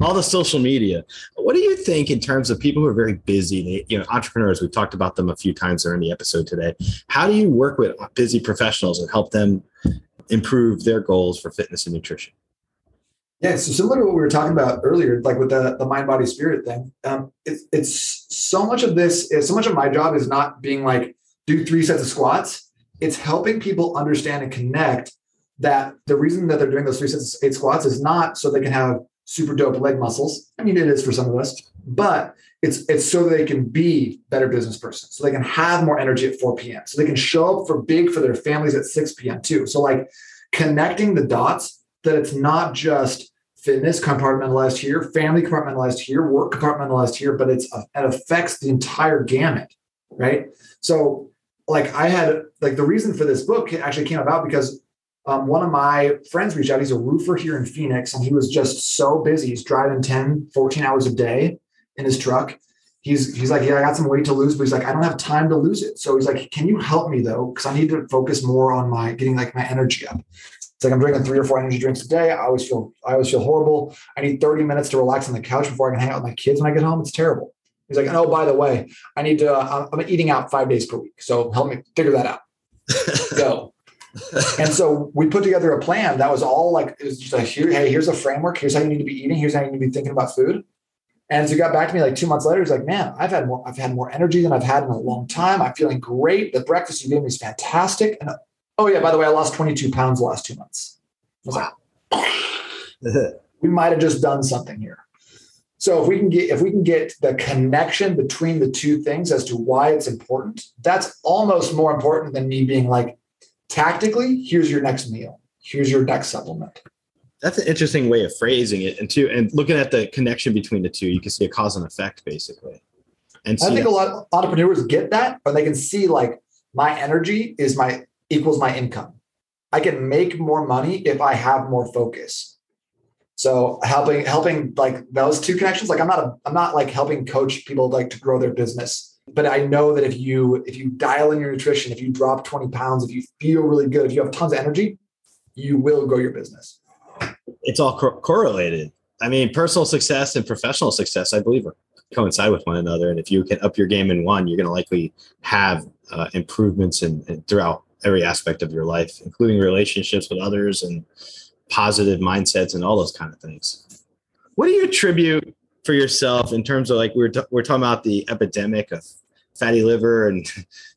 all the social media. What do you think in terms of people who are very busy? They, you know, entrepreneurs. We've talked about them a few times during the episode today. How do you work with busy professionals and help them improve their goals for fitness and nutrition? Yeah, so similar to what we were talking about earlier, like with the, the mind, body, spirit thing, um, it's, it's so much of this is so much of my job is not being like, do three sets of squats. It's helping people understand and connect that the reason that they're doing those three sets of eight squats is not so they can have super dope leg muscles. I mean, it is for some of us, but it's it's so they can be better business persons, so they can have more energy at 4 p.m. So they can show up for big for their families at 6 p.m. too. So like connecting the dots that it's not just fitness compartmentalized here, family compartmentalized here, work compartmentalized here, but it's it affects the entire gamut, right? So like I had like the reason for this book actually came about because um, one of my friends reached out. He's a roofer here in Phoenix, and he was just so busy. He's driving 10, 14 hours a day in his truck. He's he's like, yeah, I got some weight to lose, but he's like, I don't have time to lose it. So he's like, can you help me though? Because I need to focus more on my getting like my energy up. It's like I'm drinking three or four energy drinks a day. I always feel I always feel horrible. I need 30 minutes to relax on the couch before I can hang out with my kids when I get home. It's terrible. He's like, oh, by the way, I need to. Uh, I'm eating out five days per week, so help me figure that out. Go and so we put together a plan that was all like it was just like here, hey, here's a framework. Here's how you need to be eating. Here's how you need to be thinking about food. And so he got back to me like two months later. He's like, man, I've had more, I've had more energy than I've had in a long time. I'm feeling great. The breakfast you gave me is fantastic. And oh yeah, by the way, I lost 22 pounds the last two months. wow. Like, we might have just done something here. So if we can get if we can get the connection between the two things as to why it's important, that's almost more important than me being like, tactically, here's your next meal. Here's your next supplement. That's an interesting way of phrasing it. And two, and looking at the connection between the two, you can see a cause and effect basically. And I think a lot of entrepreneurs get that, but they can see like my energy is my equals my income. I can make more money if I have more focus. So helping helping like those two connections, like I'm not a, I'm not like helping coach people like to grow their business but I know that if you if you dial in your nutrition, if you drop 20 pounds, if you feel really good, if you have tons of energy, you will grow your business. It's all co- correlated. I mean, personal success and professional success, I believe, are coincide with one another. And if you can up your game in one, you're going to likely have uh, improvements in, in, throughout every aspect of your life, including relationships with others and positive mindsets and all those kind of things. What do you attribute for yourself in terms of like we're t- we're talking about the epidemic of fatty liver and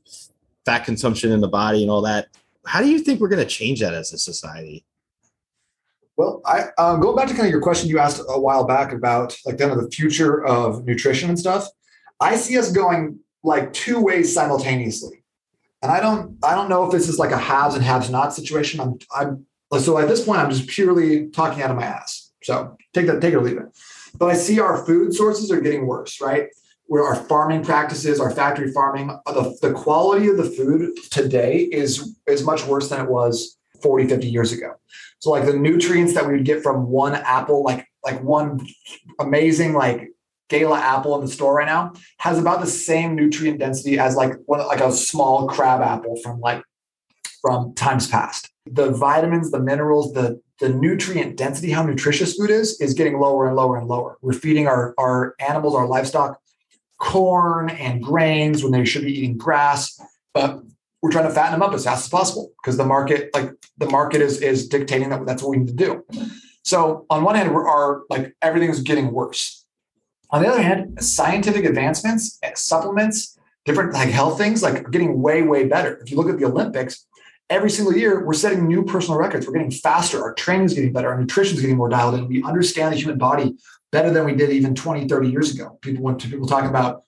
fat consumption in the body and all that. How do you think we're going to change that as a society? Well, I uh, going back to kind of your question you asked a while back about like kind of the future of nutrition and stuff. I see us going like two ways simultaneously, and I don't I don't know if this is like a haves and haves not situation. I'm I'm so at this point I'm just purely talking out of my ass. So take that take it or leave it. But I see our food sources are getting worse, right? Where our farming practices, our factory farming, uh, the, the quality of the food today is, is much worse than it was 40, 50 years ago. So like the nutrients that we would get from one apple, like like one amazing like gala apple in the store right now has about the same nutrient density as like one like a small crab apple from like from times past. The vitamins, the minerals, the the nutrient density, how nutritious food is, is getting lower and lower and lower. We're feeding our, our animals, our livestock, corn and grains when they should be eating grass, but we're trying to fatten them up as fast as possible because the market, like the market is is dictating that that's what we need to do. So on one hand, we're are like everything's getting worse. On the other hand, scientific advancements, eh, supplements, different like health things, like getting way, way better. If you look at the Olympics, every single year we're setting new personal records we're getting faster our training is getting better our nutrition is getting more dialed in we understand the human body better than we did even 20 30 years ago people went to people talking about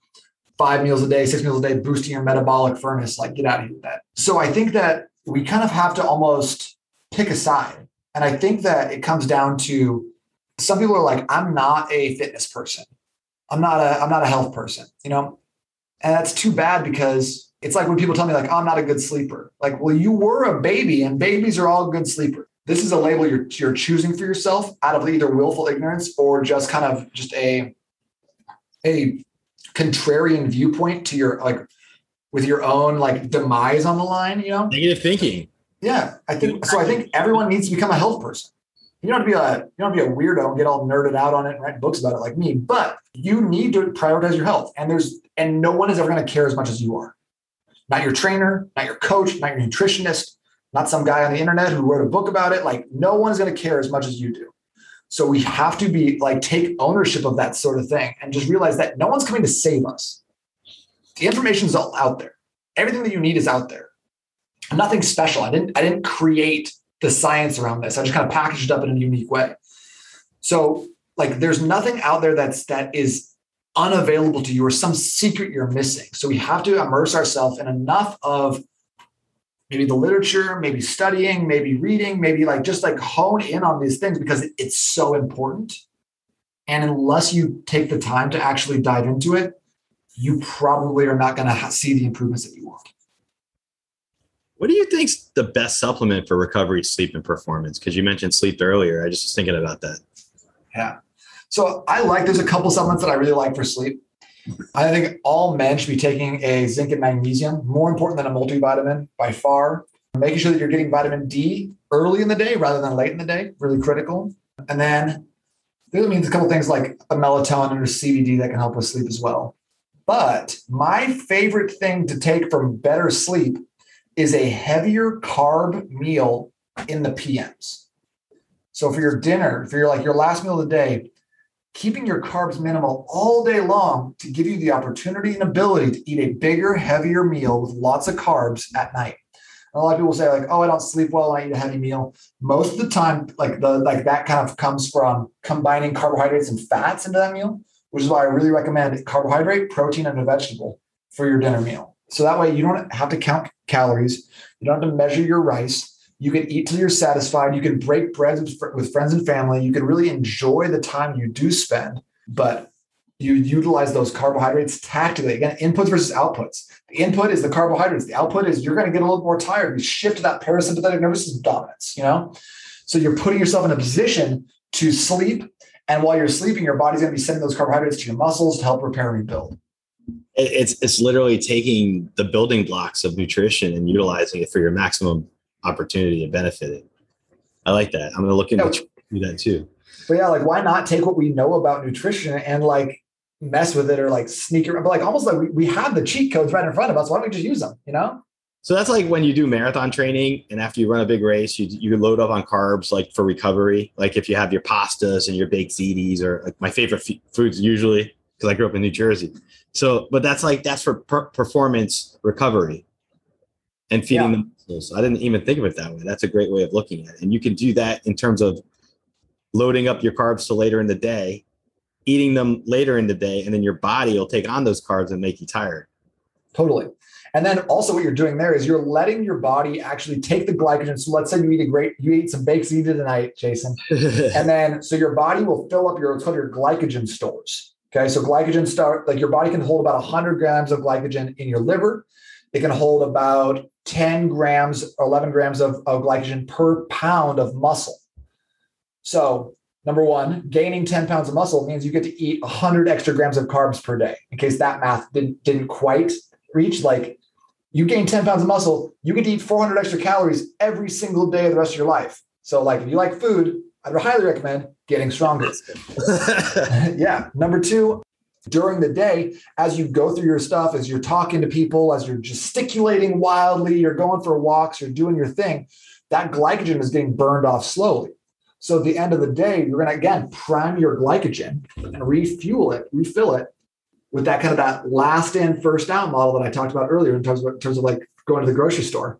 five meals a day six meals a day boosting your metabolic furnace like get out of here with that so i think that we kind of have to almost pick a side. And I think that it comes down to some people are like, I'm not a fitness person. I'm not a I'm not a health person, you know? And that's too bad because it's like when people tell me like, oh, I'm not a good sleeper. Like, well, you were a baby and babies are all good sleepers. This is a label you're you're choosing for yourself out of either willful ignorance or just kind of just a a contrarian viewpoint to your like with your own like demise on the line, you know? Negative thinking. Yeah. I think so. I think everyone needs to become a health person. You don't have to be a you don't have to be a weirdo and get all nerded out on it and write books about it like me, but you need to prioritize your health. And there's and no one is ever going to care as much as you are. Not your trainer, not your coach, not your nutritionist, not some guy on the internet who wrote a book about it. Like no one's going to care as much as you do. So we have to be like take ownership of that sort of thing and just realize that no one's coming to save us. The information is all out there. Everything that you need is out there. Nothing special. I didn't I didn't create the science around this. I just kind of packaged it up in a unique way. So like there's nothing out there that's that is unavailable to you or some secret you're missing. So we have to immerse ourselves in enough of maybe the literature, maybe studying, maybe reading, maybe like just like hone in on these things because it's so important. And unless you take the time to actually dive into it, you probably are not going to see the improvements that you want. What do you think's the best supplement for recovery, sleep, and performance? Because you mentioned sleep earlier. I just was thinking about that. Yeah. So I like there's a couple supplements that I really like for sleep. I think all men should be taking a zinc and magnesium, more important than a multivitamin by far. Making sure that you're getting vitamin D early in the day rather than late in the day, really critical. And then there means a couple things like a melatonin or CBD that can help with sleep as well. But my favorite thing to take for better sleep is a heavier carb meal in the PMs. So for your dinner, for your like your last meal of the day, keeping your carbs minimal all day long to give you the opportunity and ability to eat a bigger, heavier meal with lots of carbs at night. And a lot of people say like, "Oh, I don't sleep well when I eat a heavy meal." Most of the time, like the like that kind of comes from combining carbohydrates and fats into that meal, which is why I really recommend carbohydrate, protein, and a vegetable for your dinner meal. So that way you don't have to count calories, you don't have to measure your rice. You can eat till you're satisfied. You can break bread with friends and family. You can really enjoy the time you do spend, but you utilize those carbohydrates tactically. Again, inputs versus outputs. The input is the carbohydrates. The output is you're going to get a little more tired. You shift that parasympathetic nervous system dominance, you know? So you're putting yourself in a position to sleep. And while you're sleeping, your body's going to be sending those carbohydrates to your muscles to help repair and rebuild. It's it's literally taking the building blocks of nutrition and utilizing it for your maximum opportunity and benefit it. I like that. I'm going to look into yeah. that too. But yeah, like why not take what we know about nutrition and like mess with it or like sneak it, but like almost like we, we have the cheat codes right in front of us. Why don't we just use them? You know? So that's like when you do marathon training and after you run a big race, you you load up on carbs like for recovery. Like if you have your pastas and your baked ziti or like my favorite f- foods usually because I grew up in New Jersey. So, but that's like that's for per- performance recovery and feeding yeah. them so I didn't even think of it that way. That's a great way of looking at it. And you can do that in terms of loading up your carbs to later in the day, eating them later in the day, and then your body will take on those carbs and make you tired. Totally. And then also what you're doing there is you're letting your body actually take the glycogen. So let's say you eat a great, you eat some baked ziti tonight, Jason. and then so your body will fill up your what's called your glycogen stores. Okay. So glycogen start like your body can hold about 100 grams of glycogen in your liver. It can hold about 10 grams or 11 grams of, of glycogen per pound of muscle. So, number one, gaining 10 pounds of muscle means you get to eat 100 extra grams of carbs per day. In case that math didn't, didn't quite reach, like you gain 10 pounds of muscle, you get to eat 400 extra calories every single day of the rest of your life. So, like if you like food, I'd highly recommend getting stronger. yeah. Number two, during the day as you go through your stuff as you're talking to people as you're gesticulating wildly you're going for walks you're doing your thing that glycogen is getting burned off slowly. So at the end of the day you're going to again prime your glycogen and refuel it refill it with that kind of that last in first out model that i talked about earlier in terms of, in terms of like going to the grocery store.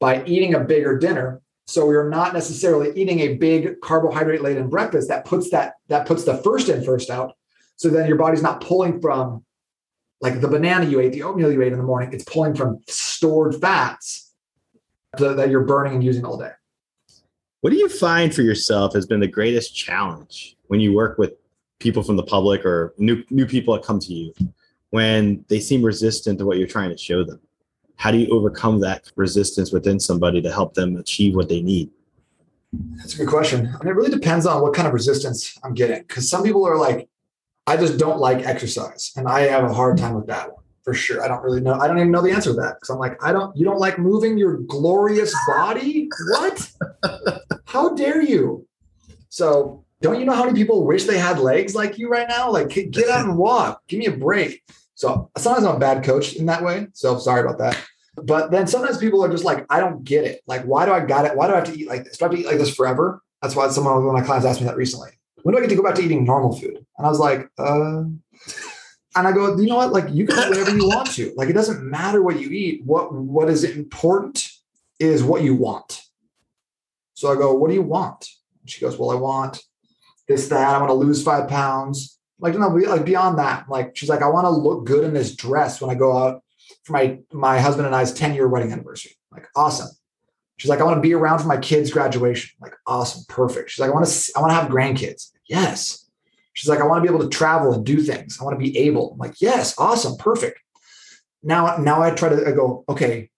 By eating a bigger dinner so we're not necessarily eating a big carbohydrate laden breakfast that puts that that puts the first in first out so then your body's not pulling from like the banana you ate, the oatmeal you ate in the morning, it's pulling from stored fats that, that you're burning and using all day. What do you find for yourself has been the greatest challenge when you work with people from the public or new new people that come to you when they seem resistant to what you're trying to show them? How do you overcome that resistance within somebody to help them achieve what they need? That's a good question. I mean, it really depends on what kind of resistance I'm getting. Because some people are like, I just don't like exercise, and I have a hard time with that one for sure. I don't really know. I don't even know the answer to that because I'm like, I don't. You don't like moving your glorious body? What? How dare you? So, don't you know how many people wish they had legs like you right now? Like, get out and walk. Give me a break. So sometimes I'm a bad coach in that way. So sorry about that. But then sometimes people are just like, I don't get it. Like, why do I got it? Why do I have to eat like this? Do I have to eat like this forever? That's why someone one of my clients asked me that recently. When do I get to go back to eating normal food? And I was like, uh, and I go, you know what? Like you can eat whatever you want to. Like it doesn't matter what you eat. What what is important is what you want. So I go, what do you want? She goes, well, I want this, that. I want to lose five pounds. Like, no, like beyond that. Like, she's like, I want to look good in this dress when I go out for my my husband and I's 10 year wedding anniversary. Like, awesome. She's like, I want to be around for my kids' graduation. Like, awesome, perfect. She's like, I want to, I want to have grandkids. Yes. She's like, I want to be able to travel and do things. I want to be able. I'm like, yes, awesome, perfect. Now, now I try to I go, okay,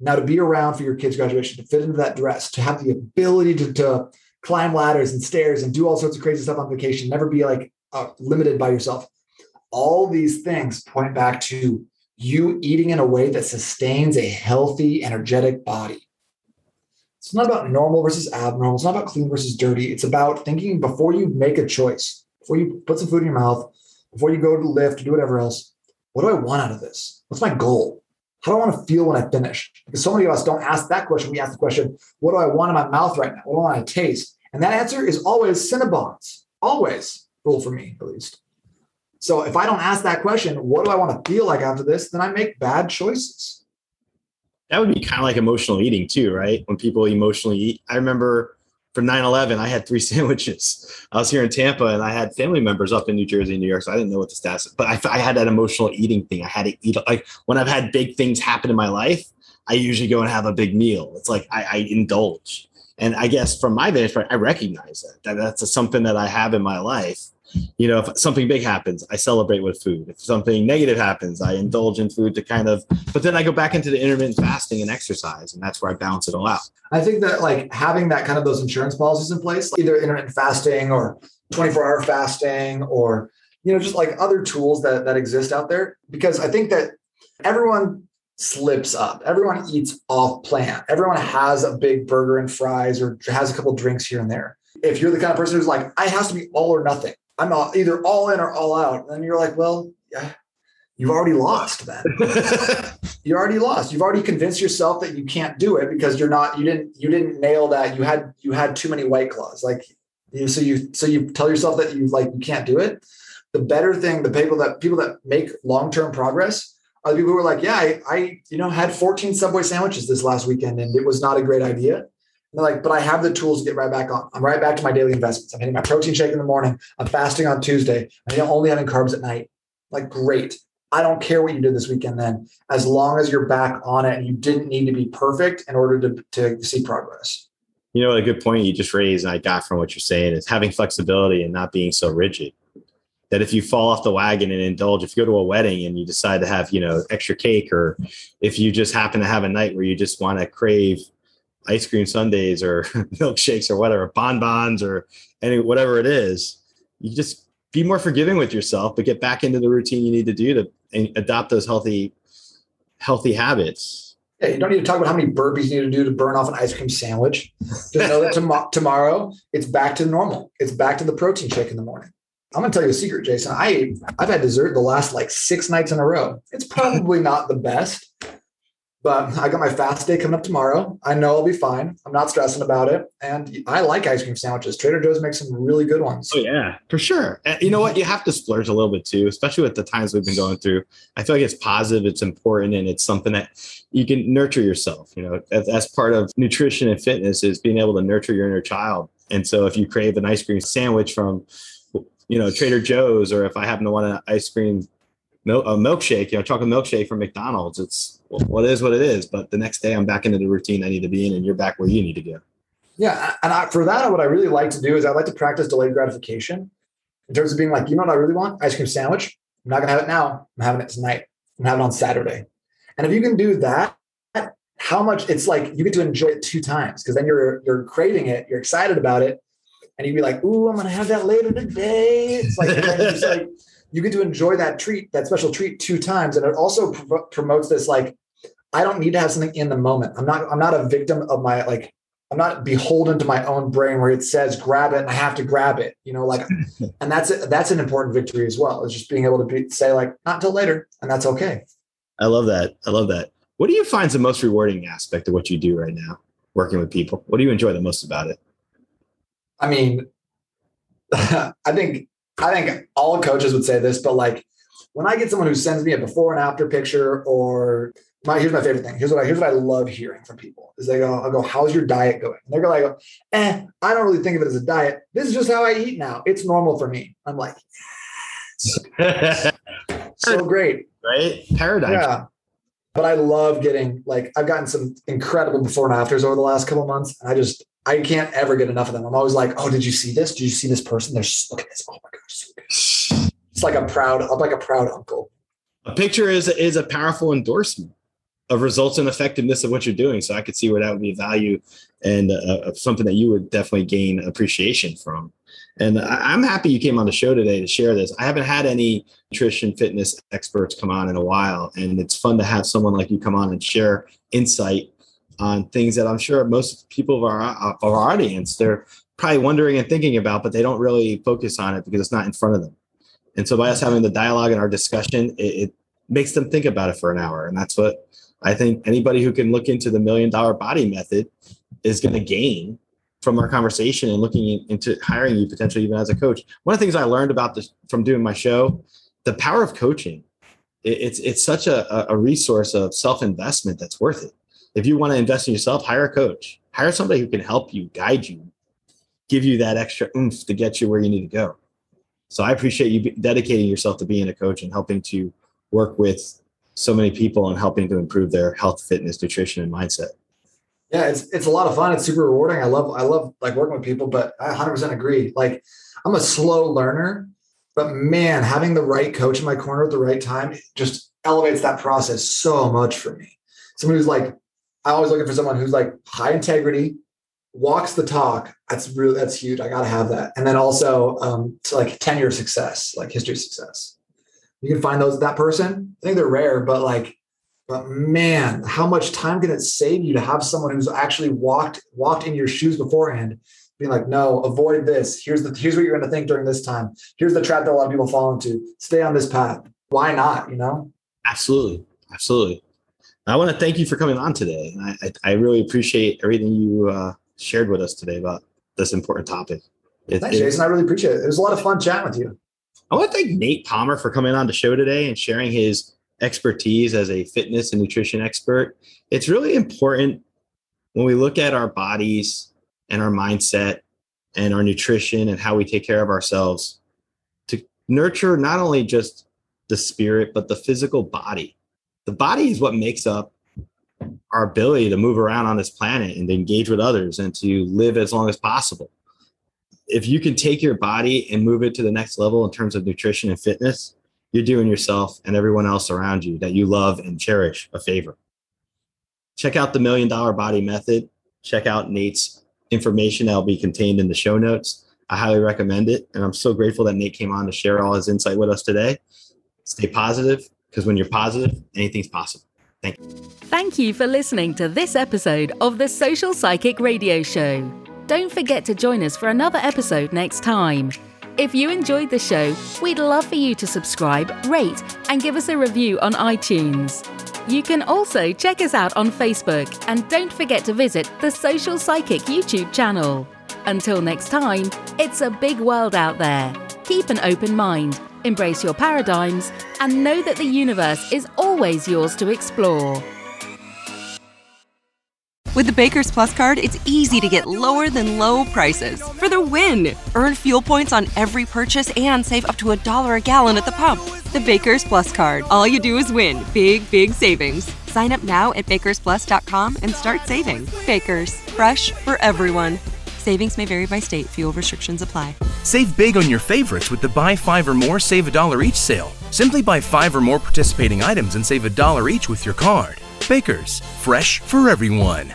now to be around for your kids' graduation, to fit into that dress, to have the ability to, to climb ladders and stairs and do all sorts of crazy stuff on vacation, never be like uh, limited by yourself. All these things point back to you eating in a way that sustains a healthy, energetic body. It's not about normal versus abnormal. It's not about clean versus dirty. It's about thinking before you make a choice, before you put some food in your mouth, before you go to lift do whatever else. What do I want out of this? What's my goal? How do I want to feel when I finish? Because so many of us don't ask that question. We ask the question, what do I want in my mouth right now? What do I want to taste? And that answer is always Cinnabons. Always. Rule for me, at least. So if I don't ask that question, what do I want to feel like after this? Then I make bad choices. That would be kind of like emotional eating too, right? When people emotionally eat. I remember for 9-11, I had three sandwiches. I was here in Tampa and I had family members up in New Jersey, New York. So I didn't know what the stats, but I, I had that emotional eating thing. I had to eat like when I've had big things happen in my life, I usually go and have a big meal. It's like I, I indulge. And I guess from my vantage point, I recognize that, that that's a, something that I have in my life. You know, if something big happens, I celebrate with food. If something negative happens, I indulge in food to kind of, but then I go back into the intermittent fasting and exercise, and that's where I balance it all out. I think that like having that kind of those insurance policies in place, either intermittent fasting or 24 hour fasting or, you know, just like other tools that, that exist out there, because I think that everyone slips up. Everyone eats off plan. Everyone has a big burger and fries or has a couple drinks here and there. If you're the kind of person who's like, I has to be all or nothing. I'm not either all in or all out. Then you're like, well, yeah, you've already lost then. you already lost. You've already convinced yourself that you can't do it because you're not, you didn't, you didn't nail that. You had, you had too many white claws. Like, you, so you, so you tell yourself that you like, you can't do it. The better thing, the people that people that make long-term progress are the people who are like, yeah, I, I, you know, had 14 Subway sandwiches this last weekend and it was not a great idea. They're like, but I have the tools to get right back on. I'm right back to my daily investments. I'm hitting my protein shake in the morning. I'm fasting on Tuesday. I'm only having carbs at night. Like, great. I don't care what you did this weekend then, as long as you're back on it and you didn't need to be perfect in order to, to see progress. You know, a good point you just raised and I got from what you're saying is having flexibility and not being so rigid that if you fall off the wagon and indulge, if you go to a wedding and you decide to have, you know, extra cake, or if you just happen to have a night where you just want to crave ice cream sundaes or milkshakes or whatever, bonbons or any whatever it is, you just be more forgiving with yourself, but get back into the routine you need to do to adopt those healthy, healthy habits. Yeah, you don't need to talk about how many burpees you need to do to burn off an ice cream sandwich. Just know that tom- tomorrow it's back to normal. It's back to the protein shake in the morning. I'm gonna tell you a secret, Jason. I I've had dessert the last like six nights in a row. It's probably not the best, but I got my fast day coming up tomorrow. I know I'll be fine. I'm not stressing about it, and I like ice cream sandwiches. Trader Joe's makes some really good ones. Oh yeah, for sure. Uh, you know what? You have to splurge a little bit too, especially with the times we've been going through. I feel like it's positive, it's important, and it's something that you can nurture yourself. You know, as, as part of nutrition and fitness is being able to nurture your inner child. And so, if you crave an ice cream sandwich from you know Trader Joe's, or if I happen to want an ice cream a milkshake, you know, chocolate milkshake from McDonald's. It's what is what it is. But the next day, I'm back into the routine I need to be in, and you're back where you need to go. Yeah, and I, for that, what I really like to do is I like to practice delayed gratification in terms of being like, you know what I really want? Ice cream sandwich. I'm not gonna have it now. I'm having it tonight. I'm having it on Saturday. And if you can do that, how much it's like you get to enjoy it two times because then you're you're craving it, you're excited about it, and you'd be like, "Ooh, I'm gonna have that later today." It's like, it's like you get to enjoy that treat, that special treat, two times, and it also pr- promotes this like, I don't need to have something in the moment. I'm not I'm not a victim of my like I'm not beholden to my own brain where it says grab it and I have to grab it, you know, like, and that's that's an important victory as well. Is just being able to be, say like not till later, and that's okay. I love that. I love that. What do you find the most rewarding aspect of what you do right now, working with people? What do you enjoy the most about it? I mean, I think I think all coaches would say this, but like when I get someone who sends me a before and after picture, or my here's my favorite thing. Here's what I here's what I love hearing from people is they go, I'll go, how's your diet going? And they're like, eh, I don't really think of it as a diet. This is just how I eat now. It's normal for me. I'm like, so great. Right? Paradigm. Yeah. But I love getting like I've gotten some incredible before and afters over the last couple months. And I just I can't ever get enough of them. I'm always like, oh, did you see this? Did you see this person? They're look at this. Oh my gosh, so good. It's like a proud, I'm like a proud uncle. A picture is is a powerful endorsement of results and effectiveness of what you're doing. So I could see where that would be value and uh, something that you would definitely gain appreciation from. And I, am happy you came on the show today to share this. I haven't had any nutrition fitness experts come on in a while, and it's fun to have someone like you come on and share insight on things that I'm sure most people of our of our audience they're probably wondering and thinking about, but they don't really focus on it because it's not in front of them. And so by us having the dialogue and our discussion, it, it makes them think about it for an hour, and that's what I think anybody who can look into the million dollar body method is going to gain from our conversation and looking into hiring you potentially even as a coach. One of the things I learned about this from doing my show, the power of coaching. It's it's such a, a resource of self investment that's worth it. If you want to invest in yourself, hire a coach. Hire somebody who can help you, guide you, give you that extra oomph to get you where you need to go. So I appreciate you dedicating yourself to being a coach and helping to work with so many people and helping to improve their health, fitness, nutrition, and mindset. Yeah, it's it's a lot of fun. It's super rewarding. I love I love like working with people, but I 100% agree. Like I'm a slow learner, but man, having the right coach in my corner at the right time just elevates that process so much for me. Someone who's like, I'm always looking for someone who's like high integrity, walks the talk. That's really that's huge. I gotta have that. And then also um, to like tenure success, like history success. You can find those that person. I think they're rare, but like but man, how much time can it save you to have someone who's actually walked walked in your shoes beforehand, being like, no, avoid this. Here's the here's what you're going to think during this time. Here's the trap that a lot of people fall into. Stay on this path. Why not? You know? Absolutely, absolutely. I want to thank you for coming on today. I, I, I really appreciate everything you uh, shared with us today about this important topic. It, Thanks, Jason. I really appreciate it. It was a lot of fun chatting with you. I want to thank Nate Palmer for coming on the show today and sharing his expertise as a fitness and nutrition expert, it's really important when we look at our bodies and our mindset and our nutrition and how we take care of ourselves to nurture not only just the spirit, but the physical body. The body is what makes up our ability to move around on this planet and to engage with others and to live as long as possible. If you can take your body and move it to the next level in terms of nutrition and fitness, you're doing yourself and everyone else around you that you love and cherish a favor. Check out the Million Dollar Body Method. Check out Nate's information that will be contained in the show notes. I highly recommend it. And I'm so grateful that Nate came on to share all his insight with us today. Stay positive because when you're positive, anything's possible. Thank you. Thank you for listening to this episode of the Social Psychic Radio Show. Don't forget to join us for another episode next time. If you enjoyed the show, we'd love for you to subscribe, rate, and give us a review on iTunes. You can also check us out on Facebook and don't forget to visit the Social Psychic YouTube channel. Until next time, it's a big world out there. Keep an open mind, embrace your paradigms, and know that the universe is always yours to explore. With the Baker's Plus card, it's easy to get lower than low prices for the win. Earn fuel points on every purchase and save up to a dollar a gallon at the pump. The Baker's Plus card. All you do is win big, big savings. Sign up now at bakersplus.com and start saving. Baker's, fresh for everyone. Savings may vary by state. Fuel restrictions apply. Save big on your favorites with the buy five or more, save a dollar each sale. Simply buy five or more participating items and save a dollar each with your card. Baker's, fresh for everyone.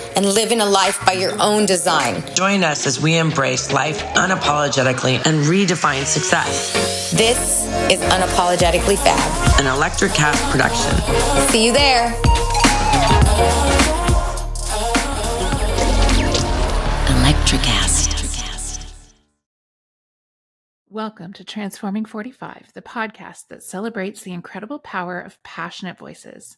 and living a life by your own design. Join us as we embrace life unapologetically and redefine success. This is Unapologetically Fab, an Electricast production. See you there. Electricast. Welcome to Transforming 45, the podcast that celebrates the incredible power of passionate voices.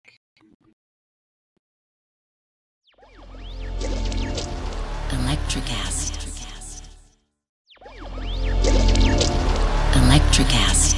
Electricast. Electricast.